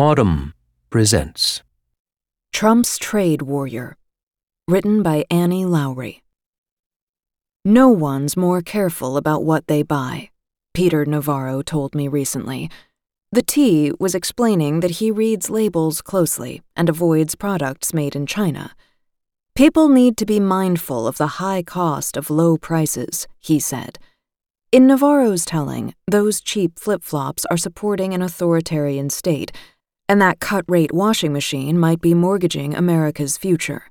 Audm presents Trump's Trade Warrior, written by Annie Lowrey. No one's more careful about what they buy, Peter Navarro told me recently. The T was explaining that he reads labels closely and avoids products made in China. People need to be mindful of the high cost of low prices, he said. In Navarro's telling, those cheap flip flops are supporting an authoritarian state, and that cut rate washing machine might be mortgaging America's future.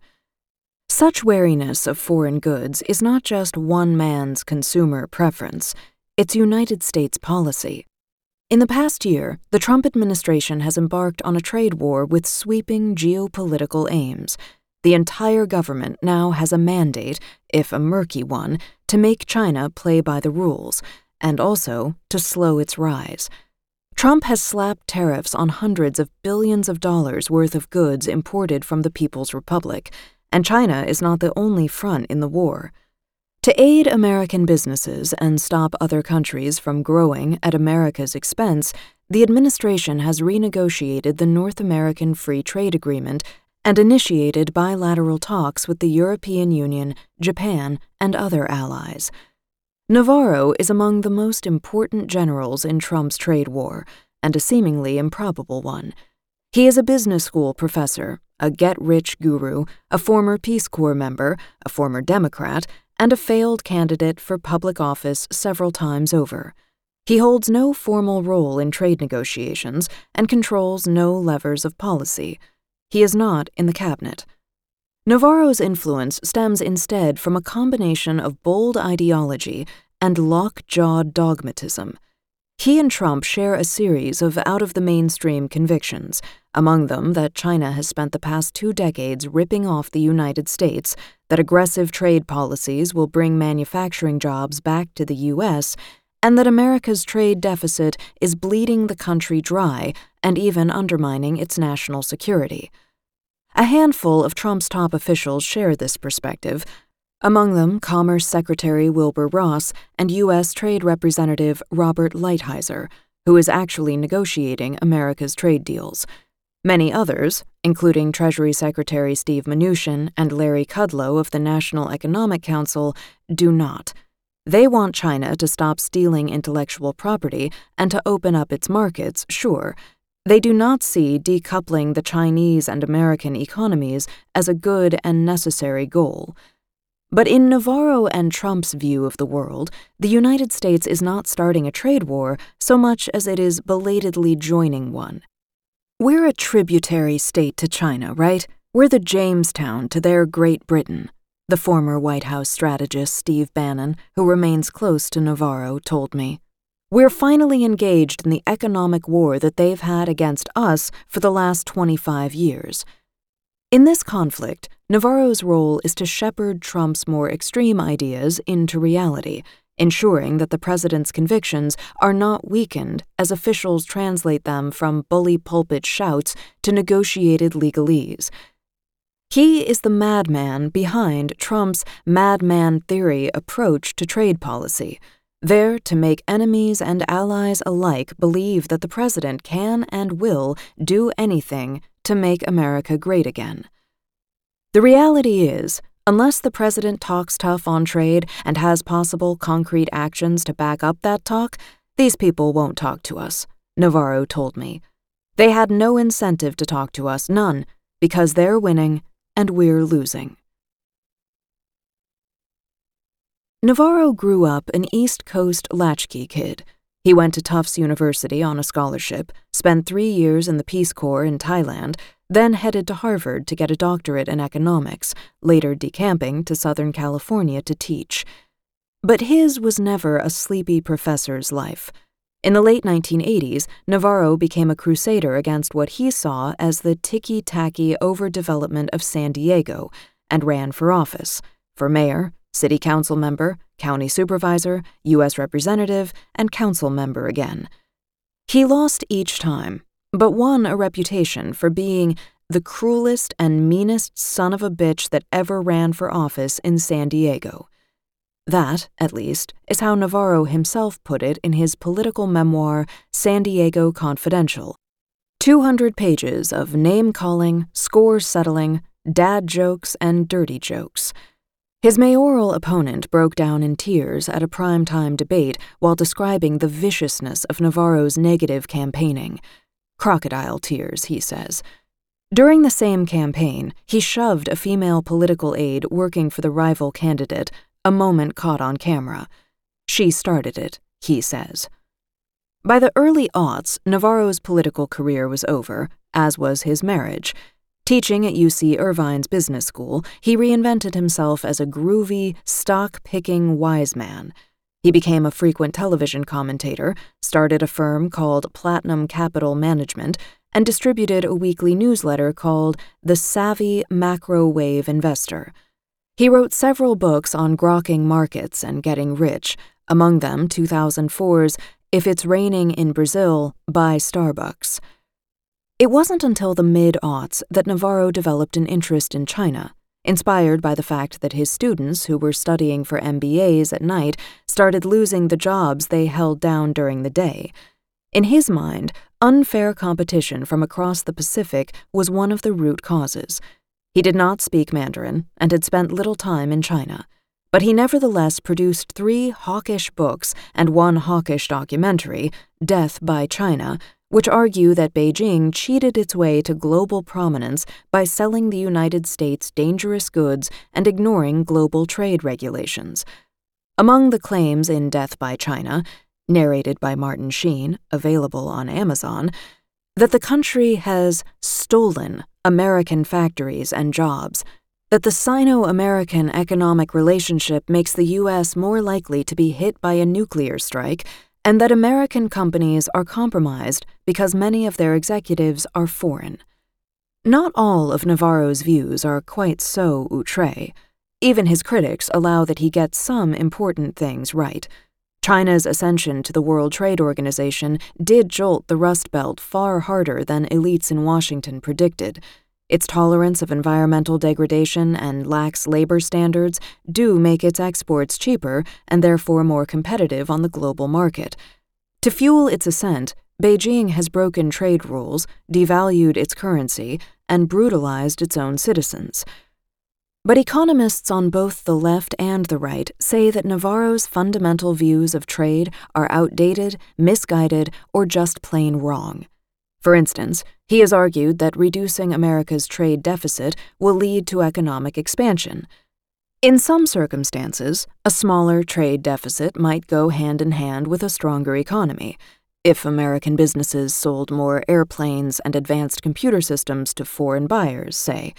Such wariness of foreign goods is not just one man's consumer preference, it's United States policy. In the past year, the Trump administration has embarked on a trade war with sweeping geopolitical aims the entire government now has a mandate, if a murky one, to make China play by the rules, and also to slow its rise. Trump has slapped tariffs on hundreds of billions of dollars worth of goods imported from the People's Republic, and China is not the only front in the war. To aid American businesses and stop other countries from growing at America's expense, the administration has renegotiated the North American Free Trade Agreement and initiated bilateral talks with the European Union, Japan, and other allies. Navarro is among the most important generals in Trump's trade war, and a seemingly improbable one. He is a business school professor, a get rich guru, a former Peace Corps member, a former Democrat, and a failed candidate for public office several times over. He holds no formal role in trade negotiations and controls no levers of policy. He is not in the cabinet. Navarro's influence stems instead from a combination of bold ideology and lock-jawed dogmatism. He and Trump share a series of out of the mainstream convictions, among them that China has spent the past two decades ripping off the United States, that aggressive trade policies will bring manufacturing jobs back to the U.S., and that America's trade deficit is bleeding the country dry and even undermining its national security. A handful of Trump's top officials share this perspective, among them Commerce Secretary Wilbur Ross and U.S. Trade Representative Robert Lighthizer, who is actually negotiating America's trade deals. Many others, including Treasury Secretary Steve Mnuchin and Larry Kudlow of the National Economic Council, do not. They want China to stop stealing intellectual property and to open up its markets, sure. They do not see decoupling the Chinese and American economies as a good and necessary goal. But in Navarro and Trump's view of the world, the United States is not starting a trade war so much as it is belatedly joining one. We're a tributary state to China, right? We're the Jamestown to their Great Britain the former White House strategist Steve Bannon, who remains close to Navarro, told me. We're finally engaged in the economic war that they've had against us for the last 25 years. In this conflict, Navarro's role is to shepherd Trump's more extreme ideas into reality, ensuring that the president's convictions are not weakened as officials translate them from bully pulpit shouts to negotiated legalese he is the madman behind Trump's madman theory approach to trade policy, there to make enemies and allies alike believe that the president can and will do anything to make America great again. The reality is, unless the president talks tough on trade and has possible concrete actions to back up that talk, these people won't talk to us, Navarro told me. They had no incentive to talk to us, none, because they're winning and we're losing. Navarro grew up an East Coast latchkey kid. He went to Tufts University on a scholarship, spent three years in the Peace Corps in Thailand, then headed to Harvard to get a doctorate in economics, later decamping to Southern California to teach. But his was never a sleepy professor's life. In the late 1980s, Navarro became a crusader against what he saw as the ticky tacky overdevelopment of San Diego and ran for office for mayor, city council member, county supervisor, U.S. representative, and council member again. He lost each time, but won a reputation for being the cruelest and meanest son of a bitch that ever ran for office in San Diego. That, at least, is how Navarro himself put it in his political memoir, San Diego Confidential. 200 pages of name calling, score settling, dad jokes, and dirty jokes. His mayoral opponent broke down in tears at a prime-time debate while describing the viciousness of Navarro's negative campaigning. Crocodile tears, he says. During the same campaign, he shoved a female political aide working for the rival candidate, a moment caught on camera. She started it, he says. By the early aughts, Navarro's political career was over, as was his marriage. Teaching at UC Irvine's business school, he reinvented himself as a groovy, stock picking wise man. He became a frequent television commentator, started a firm called Platinum Capital Management, and distributed a weekly newsletter called The Savvy Macro Wave Investor. He wrote several books on grokking markets and getting rich, among them 2004's If It's Raining in Brazil, Buy Starbucks. It wasn't until the mid aughts that Navarro developed an interest in China, inspired by the fact that his students who were studying for MBAs at night started losing the jobs they held down during the day. In his mind, unfair competition from across the Pacific was one of the root causes. He did not speak Mandarin and had spent little time in China, but he nevertheless produced three hawkish books and one hawkish documentary, Death by China, which argue that Beijing cheated its way to global prominence by selling the United States dangerous goods and ignoring global trade regulations. Among the claims in Death by China, narrated by Martin Sheen, available on Amazon, that the country has stolen American factories and jobs, that the Sino American economic relationship makes the U.S. more likely to be hit by a nuclear strike and that American companies are compromised because many of their executives are foreign. Not all of Navarro's views are quite so outre. Even his critics allow that he gets some important things right. China's ascension to the World Trade Organization did jolt the Rust Belt far harder than elites in Washington predicted. Its tolerance of environmental degradation and lax labor standards do make its exports cheaper and therefore more competitive on the global market. To fuel its ascent, Beijing has broken trade rules, devalued its currency, and brutalized its own citizens. But economists on both the left and the right say that Navarro's fundamental views of trade are outdated, misguided, or just plain wrong. For instance, he has argued that reducing America's trade deficit will lead to economic expansion. In some circumstances, a smaller trade deficit might go hand in hand with a stronger economy. If American businesses sold more airplanes and advanced computer systems to foreign buyers, say.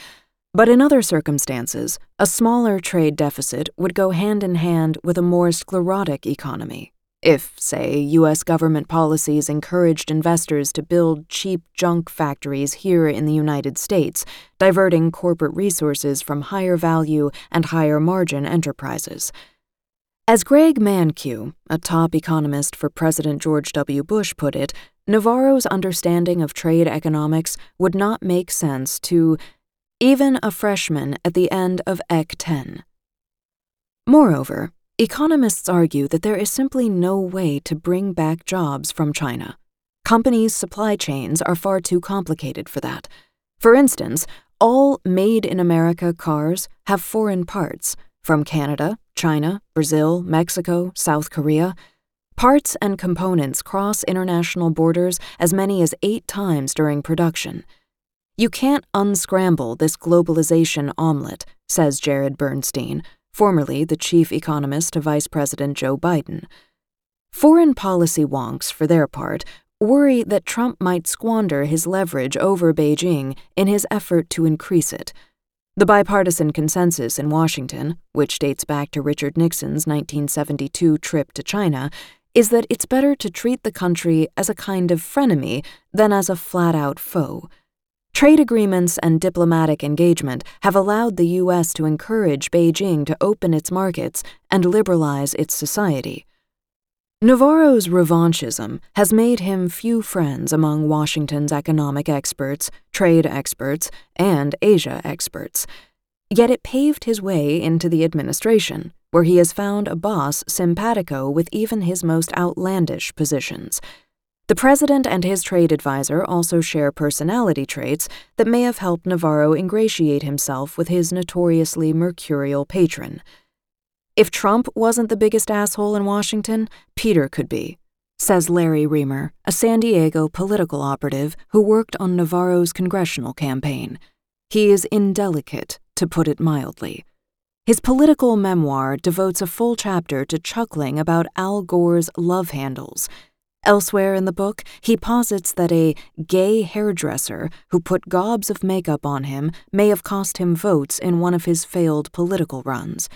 But in other circumstances, a smaller trade deficit would go hand in hand with a more sclerotic economy. If, say, U.S. government policies encouraged investors to build cheap junk factories here in the United States, diverting corporate resources from higher value and higher margin enterprises. As Greg Mankiw, a top economist for President George W. Bush, put it, Navarro's understanding of trade economics would not make sense to even a freshman at the end of Ec 10. Moreover, Economists argue that there is simply no way to bring back jobs from China. Companies' supply chains are far too complicated for that. For instance, all made in America cars have foreign parts from Canada, China, Brazil, Mexico, South Korea. Parts and components cross international borders as many as eight times during production. You can't unscramble this globalization omelet, says Jared Bernstein, formerly the chief economist to Vice President Joe Biden. Foreign policy wonks, for their part, worry that Trump might squander his leverage over Beijing in his effort to increase it. The bipartisan consensus in Washington, which dates back to Richard Nixon's 1972 trip to China, is that it's better to treat the country as a kind of frenemy than as a flat out foe. Trade agreements and diplomatic engagement have allowed the U.S. to encourage Beijing to open its markets and liberalize its society. Navarro's revanchism has made him few friends among Washington's economic experts, trade experts, and Asia experts. Yet it paved his way into the administration, where he has found a boss simpatico with even his most outlandish positions. The president and his trade advisor also share personality traits that may have helped Navarro ingratiate himself with his notoriously mercurial patron. If Trump wasn't the biggest asshole in Washington, Peter could be, says Larry Remer, a San Diego political operative who worked on Navarro's congressional campaign. He is indelicate, to put it mildly. His political memoir devotes a full chapter to chuckling about Al Gore's love handles Elsewhere in the book, he posits that a gay hairdresser who put gobs of makeup on him may have cost him votes in one of his failed political runs.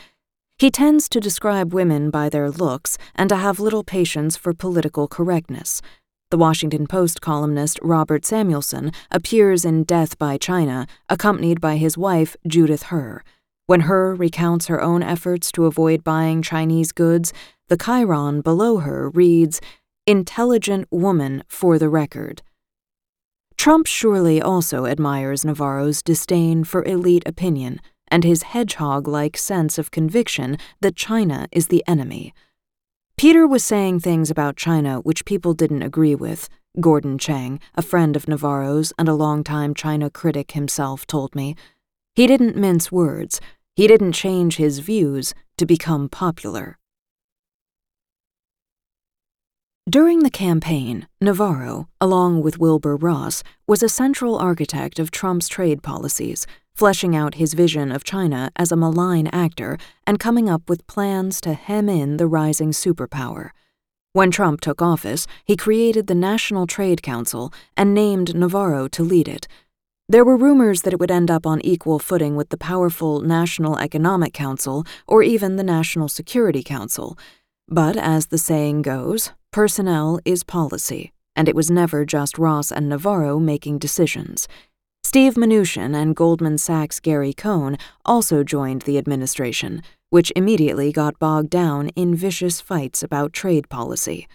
He tends to describe women by their looks and to have little patience for political correctness. The Washington Post columnist Robert Samuelson appears in Death by China, accompanied by his wife, Judith Herr. When Herr recounts her own efforts to avoid buying Chinese goods, the chyron below her reads, intelligent woman for the record. Trump surely also admires Navarro's disdain for elite opinion and his hedgehog like sense of conviction that China is the enemy. Peter was saying things about China which people didn't agree with, Gordon Chang, a friend of Navarro's and a longtime China critic himself, told me. He didn't mince words, he didn't change his views to become popular. During the campaign, Navarro, along with Wilbur Ross, was a central architect of Trump's trade policies, fleshing out his vision of China as a malign actor and coming up with plans to hem in the rising superpower. When Trump took office, he created the National Trade Council and named Navarro to lead it. There were rumors that it would end up on equal footing with the powerful National Economic Council or even the National Security Council. But as the saying goes, Personnel is policy, and it was never just Ross and Navarro making decisions. Steve Mnuchin and Goldman Sachs' Gary Cohn also joined the administration, which immediately got bogged down in vicious fights about trade policy.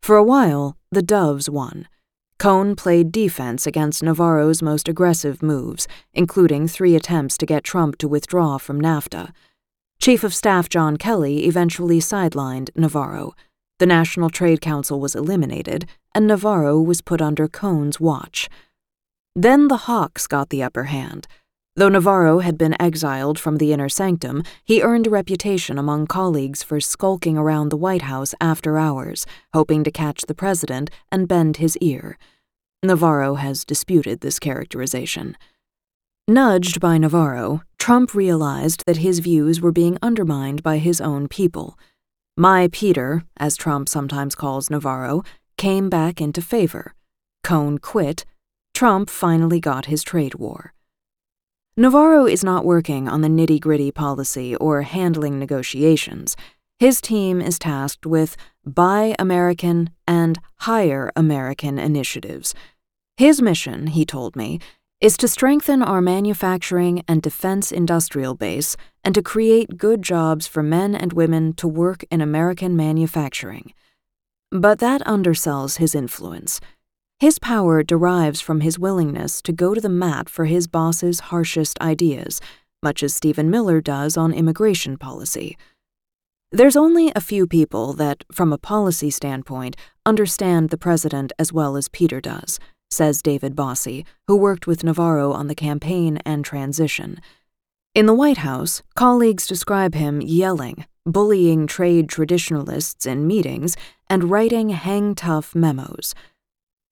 For a while, the Doves won. Cohn played defense against Navarro's most aggressive moves, including three attempts to get Trump to withdraw from NAFTA. Chief of Staff John Kelly eventually sidelined Navarro. The National Trade Council was eliminated, and Navarro was put under Cohn's watch. Then the Hawks got the upper hand. Though Navarro had been exiled from the inner sanctum, he earned a reputation among colleagues for skulking around the White House after hours, hoping to catch the president and bend his ear. Navarro has disputed this characterization. Nudged by Navarro, Trump realized that his views were being undermined by his own people. My Peter, as Trump sometimes calls Navarro, came back into favor. Cohn quit. Trump finally got his trade war. Navarro is not working on the nitty gritty policy or handling negotiations. His team is tasked with Buy American and Hire American initiatives. His mission, he told me, is to strengthen our manufacturing and defense industrial base and to create good jobs for men and women to work in American manufacturing. But that undersells his influence. His power derives from his willingness to go to the mat for his boss's harshest ideas, much as Stephen Miller does on immigration policy. There's only a few people that, from a policy standpoint, understand the president as well as Peter does says David Bossie, who worked with Navarro on the campaign and transition. In the White House, colleagues describe him yelling, bullying trade traditionalists in meetings, and writing hang tough memos.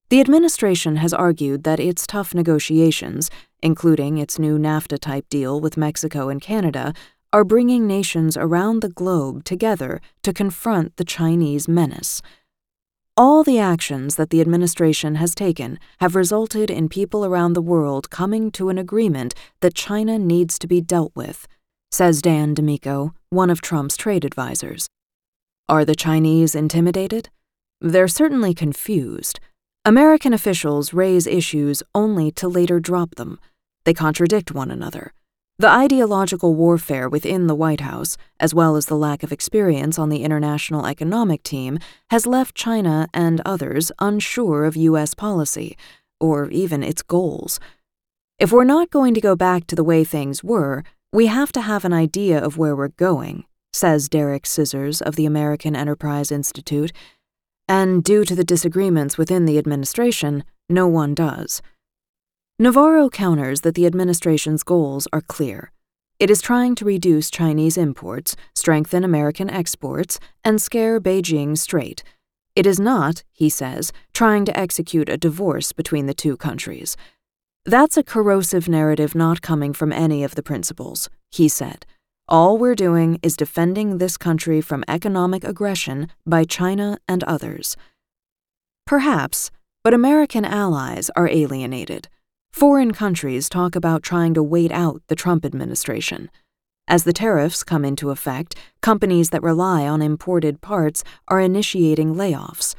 The administration has argued that its tough negotiations, including its new NAFTA type deal with Mexico and Canada, are bringing nations around the globe together to confront the Chinese menace. All the actions that the administration has taken have resulted in people around the world coming to an agreement that China needs to be dealt with, says Dan DiMicco, one of Trump's trade advisors. Are the Chinese intimidated? They're certainly confused. American officials raise issues only to later drop them. They contradict one another. The ideological warfare within the White House, as well as the lack of experience on the international economic team, has left China and others unsure of U.S. policy, or even its goals. If we're not going to go back to the way things were, we have to have an idea of where we're going, says Derek Scissors of the American Enterprise Institute. and due to the disagreements within the administration, no one does. Navarro counters that the administration's goals are clear. It is trying to reduce Chinese imports, strengthen American exports, and scare Beijing straight. It is not, he says, trying to execute a divorce between the two countries. That's a corrosive narrative not coming from any of the principals, he said. All we're doing is defending this country from economic aggression by China and others. Perhaps, but American allies are alienated. Foreign countries talk about trying to wait out the Trump administration. As the tariffs come into effect, companies that rely on imported parts are initiating layoffs.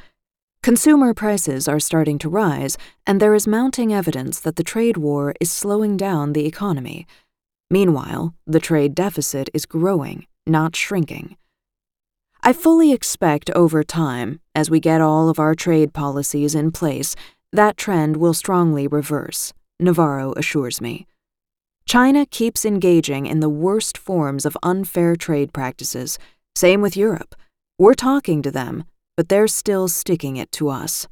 Consumer prices are starting to rise, and there is mounting evidence that the trade war is slowing down the economy. Meanwhile, the trade deficit is growing, not shrinking. I fully expect over time, as we get all of our trade policies in place, that trend will strongly reverse, Navarro assures me. China keeps engaging in the worst forms of unfair trade practices. Same with Europe. We're talking to them, but they're still sticking it to us.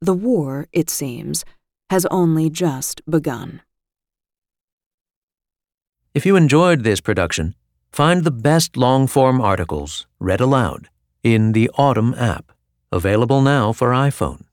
The war, it seems, has only just begun. If you enjoyed this production, find the best long form articles read aloud in the Audm app, available now for iPhone.